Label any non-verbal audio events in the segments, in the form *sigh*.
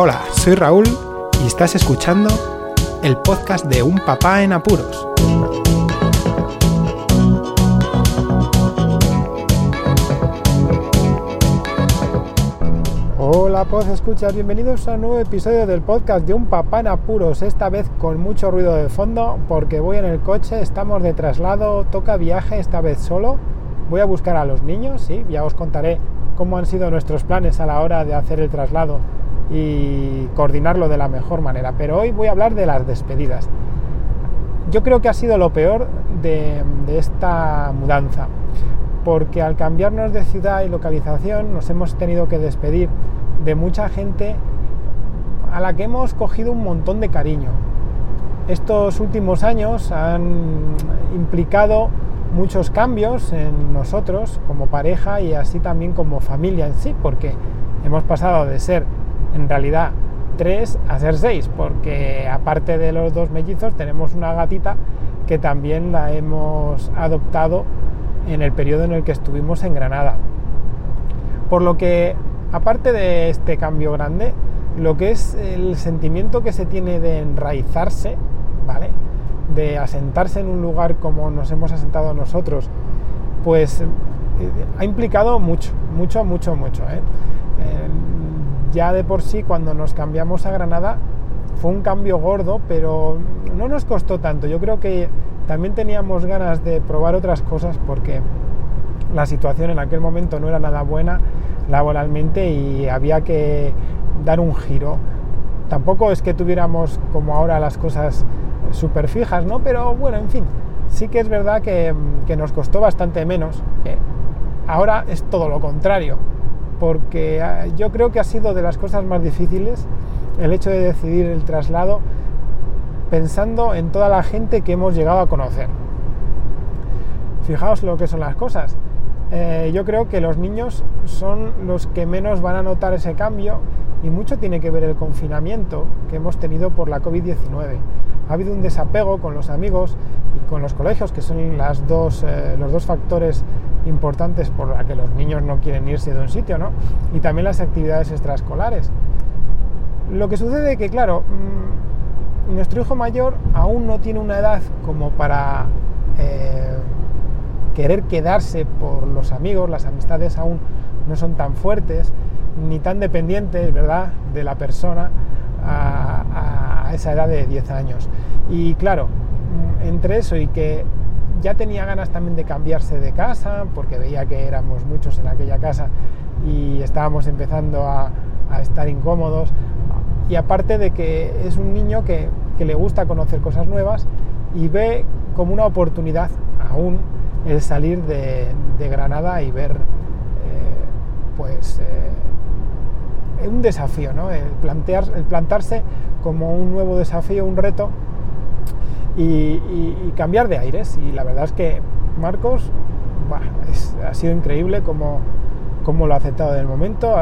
Hola, soy Raúl y estás escuchando el podcast de Un Papá en Apuros. Hola, pues escucha, bienvenidos a un nuevo episodio del podcast de Un Papá en Apuros, esta vez con mucho ruido de fondo porque voy en el coche, estamos de traslado, toca viaje, esta vez solo. Voy a buscar a los niños, sí, ya os contaré cómo han sido nuestros planes a la hora de hacer el traslado y coordinarlo de la mejor manera. Pero hoy voy a hablar de las despedidas. Yo creo que ha sido lo peor de, esta mudanza, porque al cambiarnos de ciudad y localización nos hemos tenido que despedir de mucha gente a la que hemos cogido un montón de cariño. Estos últimos años han implicado muchos cambios en nosotros como pareja y así también como familia en sí, porque hemos pasado de ser en realidad tres a ser seis, porque aparte de los dos mellizos tenemos una gatita que también la hemos adoptado en el periodo en el que estuvimos en Granada. Por lo que, aparte de este cambio grande, lo que es el sentimiento que se tiene de enraizarse, ¿vale? de asentarse en un lugar como nos hemos asentado nosotros, pues eh, ha implicado mucho, mucho, mucho, mucho. ¿eh? Ya de por sí cuando nos cambiamos a Granada fue un cambio gordo, pero no nos costó tanto. Yo creo que también teníamos ganas de probar otras cosas porque la situación en aquel momento no era nada buena laboralmente y había que dar un giro. Tampoco es que tuviéramos como ahora las cosas súper fijas, ¿no? Pero bueno, en fin, sí que es verdad que, nos costó bastante menos. ahora es todo lo contrario, porque ah, yo creo que ha sido de las cosas más difíciles el hecho de decidir el traslado pensando en toda la gente que hemos llegado a conocer. Fijaos lo que son las cosas. Eh, yo creo que los niños son los que menos van a notar ese cambio y mucho tiene que ver el confinamiento que hemos tenido por la COVID-19 ha habido un desapego con los amigos y con los colegios, que son las dos, eh, los dos factores importantes por los que los niños no quieren irse de un sitio, ¿no? Y también las actividades extraescolares. Lo que sucede es que, claro, mm, nuestro hijo mayor aún no tiene una edad como para eh, querer quedarse por los amigos, las amistades aún no son tan fuertes ni tan dependientes, ¿verdad?, de la persona esa edad de 10 años. Y claro, mm, entre eso y que ya tenía ganas también de cambiarse de casa, porque veía que éramos muchos en aquella casa y estábamos empezando a, estar incómodos. Y aparte de que es un niño que, le gusta conocer cosas nuevas y ve como una oportunidad aún el salir de, Granada y ver eh, pues eh, un desafío, ¿no? el, plantear, plantarse como un nuevo desafío, un reto y, cambiar de aires. Y la verdad es que Marcos ha sido increíble como, como lo ha aceptado en el momento,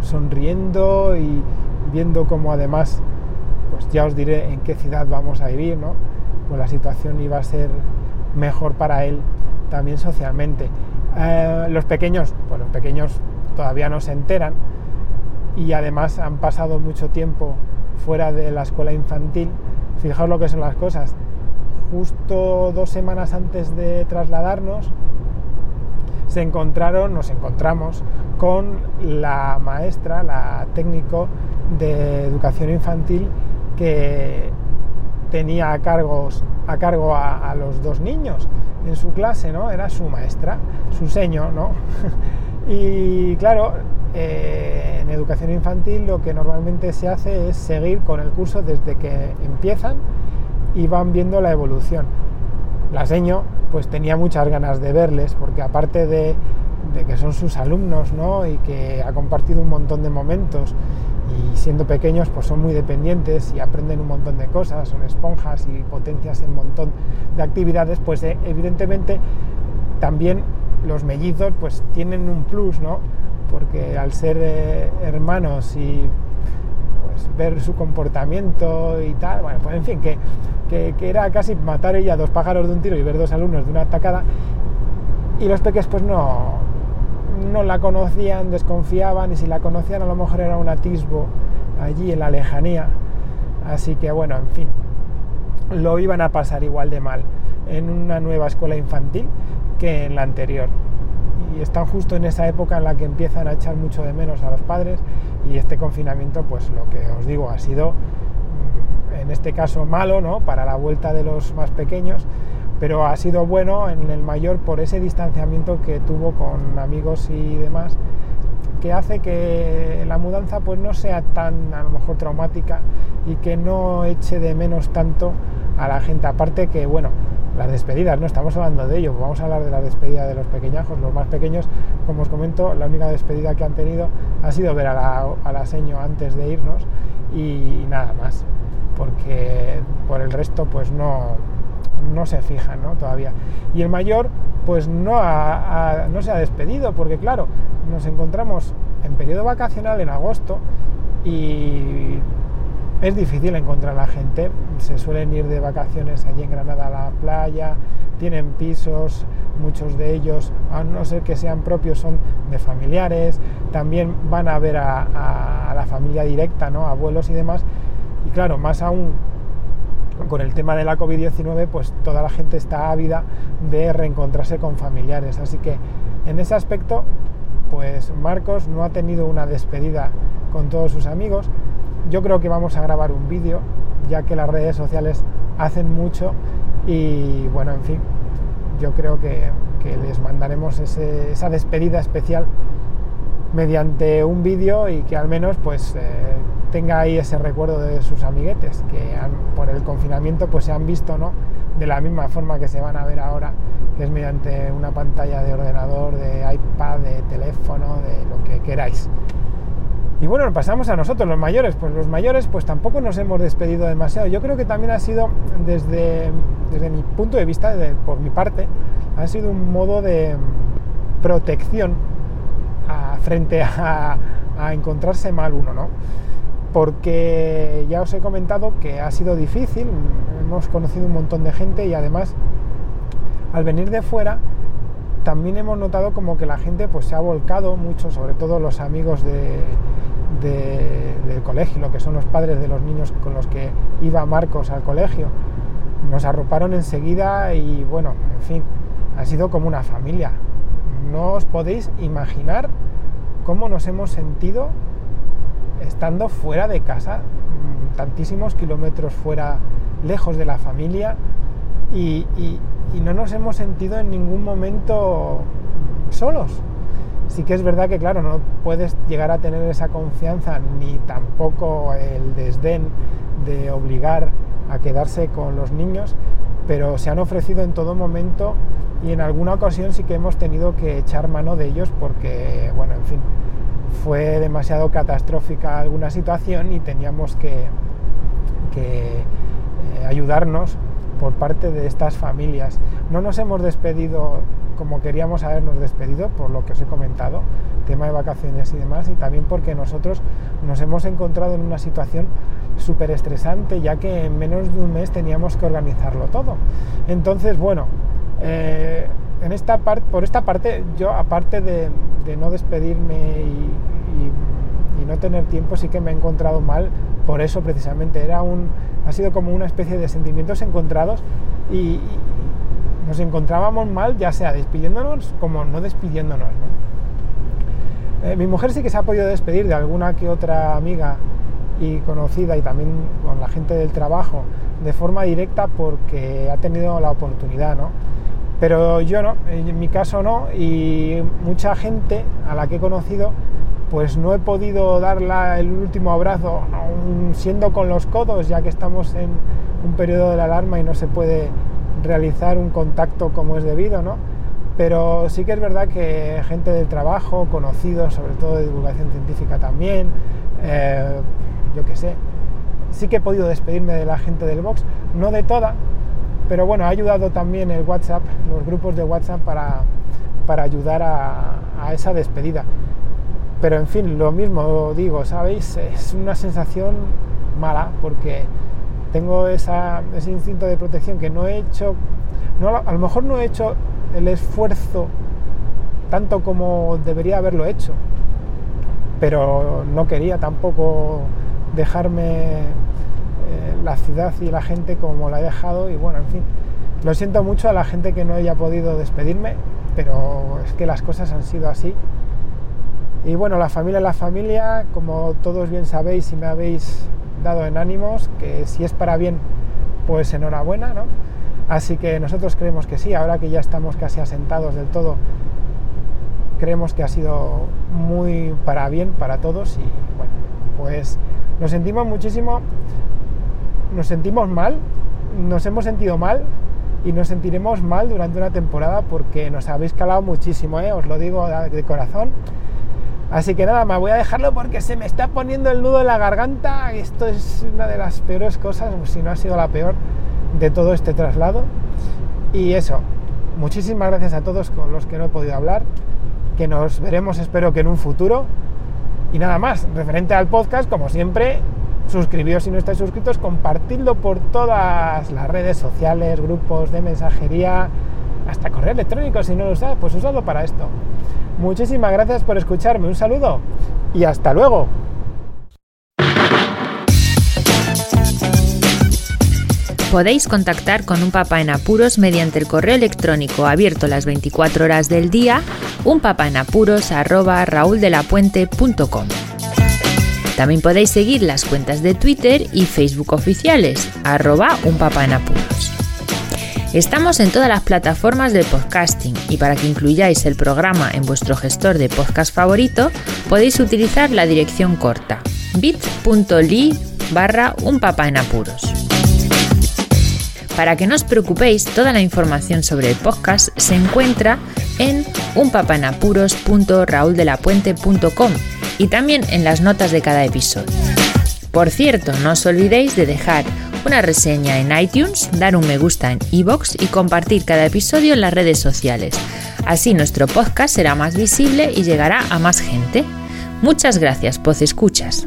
sonriendo y viendo cómo además, pues ya os diré en qué ciudad vamos a vivir, ¿no? pues la situación iba a ser mejor para él también socialmente. Eh, los pequeños, pues los pequeños todavía no se enteran, y además han pasado mucho tiempo fuera de la escuela infantil, fijaos lo que son las cosas. Justo dos semanas antes de trasladarnos, se encontraron, nos encontramos con la maestra, la técnico de educación infantil que tenía a, cargos, a cargo a, los dos niños en su clase, ¿no? Era su maestra, su seño, ¿no? *laughs* y claro, eh, educación infantil lo que normalmente se hace es seguir con el curso desde que empiezan y van viendo la evolución. La seño pues tenía muchas ganas de verles porque aparte de, que son sus alumnos ¿no? y que ha compartido un montón de momentos y siendo pequeños pues son muy dependientes y aprenden un montón de cosas, son esponjas y potencias en un montón de actividades, pues eh, evidentemente también los mellizos pues tienen un plus, ¿no? Porque al ser eh, hermanos y pues, ver su comportamiento y tal, bueno, pues en fin, que, era casi matar ella dos pájaros de un tiro y ver dos alumnos de una atacada, y los peques pues no, no la conocían, desconfiaban y si la conocían a lo mejor era un atisbo allí en la lejanía. Así que bueno, en fin, lo iban a pasar igual de mal en una nueva escuela infantil que en la anterior. Y están justo en esa época en la que empiezan a echar mucho de menos a los padres y este confinamiento, pues lo que os digo, ha sido mm, en este caso malo, ¿no? Para la vuelta de los más pequeños, pero ha sido bueno en el mayor por ese distanciamiento que tuvo con amigos y demás que hace que la mudanza pues no sea tan a lo mejor traumática y que no eche de menos tanto a la gente aparte que bueno las despedidas, no estamos hablando de ello, vamos a hablar de la despedida de los pequeñajos, los más pequeños, como os comento, la única despedida que han tenido ha sido ver a la, seño antes de irnos y, nada más, porque por el resto pues no, no se fijan ¿no? todavía. Y el mayor pues no, no se ha despedido, porque claro, nos encontramos en periodo vacacional en agosto y es difícil encontrar a la gente. Se suelen ir de vacaciones allí en Granada a la playa, tienen pisos, muchos de ellos, a no ser que sean propios, son de familiares, también van a ver a, la familia directa, ¿no? abuelos y demás. Y claro, más aún con el tema de la COVID-19, pues toda la gente está ávida de reencontrarse con familiares. Así que en ese aspecto, pues Marcos no ha tenido una despedida con todos sus amigos, yo creo que vamos a grabar un vídeo, ya que las redes sociales hacen mucho y bueno, en fin, yo creo que, les mandaremos esa despedida especial mediante un vídeo y que al menos pues eh, tenga ahí ese recuerdo de sus amiguetes que por el confinamiento pues se han visto no de la misma forma que se van a ver ahora que es mediante una pantalla de ordenador de iPad de teléfono de lo que queráis y bueno, pasamos a nosotros, los mayores. Pues los mayores, pues tampoco nos hemos despedido demasiado. Yo creo que también ha sido, desde, desde mi punto de vista, por mi parte, ha sido un modo de protección frente a, a, encontrarse mal uno, ¿no? Porque ya os he comentado que ha sido difícil, hemos conocido un montón de gente y además, al venir de fuera, también hemos notado como que la gente pues se ha volcado mucho, sobre todo los amigos de, del colegio, lo que son los padres de los niños con los que iba Marcos al colegio. Nos arroparon enseguida y bueno, en fin, ha sido como una familia. No os podéis imaginar cómo nos hemos sentido estando fuera de casa, tantísimos kilómetros fuera, lejos de la familia, y no nos hemos sentido en ningún momento solos. Sí que es verdad que, claro, no puedes llegar a tener esa confianza ni tampoco el desdén de obligar a quedarse con los niños, pero se han ofrecido en todo momento y en alguna ocasión sí que hemos tenido que echar mano de ellos porque, bueno, en fin, fue demasiado catastrófica alguna situación y teníamos que, eh, ayudarnos por parte de estas familias. No nos hemos despedido como queríamos habernos despedido, por lo que os he comentado, tema de vacaciones y demás, y también porque nosotros nos hemos encontrado en una situación súper estresante, ya que en menos de un mes teníamos que organizarlo todo. Entonces, bueno, eh, en esta parte, por esta parte, yo aparte de, no despedirme y, no tener tiempo, sí que me he encontrado mal por eso precisamente. Era un, ha sido como una especie de sentimientos encontrados y, nos encontrábamos mal, ya sea despidiéndonos como no despidiéndonos. Eh, mi mujer sí que se ha podido despedir de alguna que otra amiga y conocida y también con la gente del trabajo de forma directa porque ha tenido la oportunidad, ¿no? Pero yo no, en mi caso no, y mucha gente a la que he conocido, pues no he podido darle el último abrazo, siendo con los codos, ya que estamos en un periodo de la alarma y no se puede realizar un contacto como es debido, ¿no? Pero sí que es verdad que gente del trabajo, conocidos, sobre todo de divulgación científica también, eh, yo qué sé, sí que he podido despedirme de la gente del box, no de toda, pero bueno, ha ayudado también el WhatsApp, los grupos de WhatsApp para, para ayudar a esa despedida. Pero en fin, lo mismo digo, ¿sabéis? Es una sensación mala porque tengo ese instinto de protección que no he hecho, no, a lo mejor no he hecho el esfuerzo tanto como debería haberlo hecho, pero no quería tampoco dejarme eh, la ciudad y la gente como la he dejado y bueno, en fin, lo siento mucho a la gente que no haya podido despedirme, pero es que las cosas han sido así. Y bueno, la familia la familia, como todos bien sabéis y me habéis dado en ánimos, que si es para bien, pues enhorabuena, ¿no? Así que nosotros creemos que sí, ahora que ya estamos casi asentados del todo, creemos que ha sido muy para bien para todos y bueno, pues nos sentimos muchísimo, nos sentimos mal, nos hemos sentido mal y nos sentiremos mal durante una temporada porque nos habéis calado muchísimo, ¿eh? os lo digo de corazón. Así que nada, me voy a dejarlo porque se me está poniendo el nudo en la garganta. Esto es una de las peores cosas, si no ha sido la peor de todo este traslado. Y eso, muchísimas gracias a todos con los que no he podido hablar, que nos veremos espero que en un futuro. Y nada más, referente al podcast, como siempre, suscribíos si no estáis suscritos, compartidlo por todas las redes sociales, grupos de mensajería, hasta correo electrónico si no lo sabes, pues usadlo para esto. Muchísimas gracias por escucharme, un saludo y hasta luego. Podéis contactar con un papá en apuros mediante el correo electrónico abierto las 24 horas del día, unpapaenapuros@rauldelapuente.com. También podéis seguir las cuentas de Twitter y Facebook oficiales, arroba unpapaenapuros. Estamos en todas las plataformas de podcasting y para que incluyáis el programa en vuestro gestor de podcast favorito podéis utilizar la dirección corta bit.ly barra un en apuros. Para que no os preocupéis, toda la información sobre el podcast se encuentra en unpapanapuros.rauldelapuente.com y también en las notas de cada episodio. Por cierto, no os olvidéis de dejar una reseña en iTunes, dar un me gusta en iBox y compartir cada episodio en las redes sociales. Así nuestro podcast será más visible y llegará a más gente. Muchas gracias, Poz Escuchas.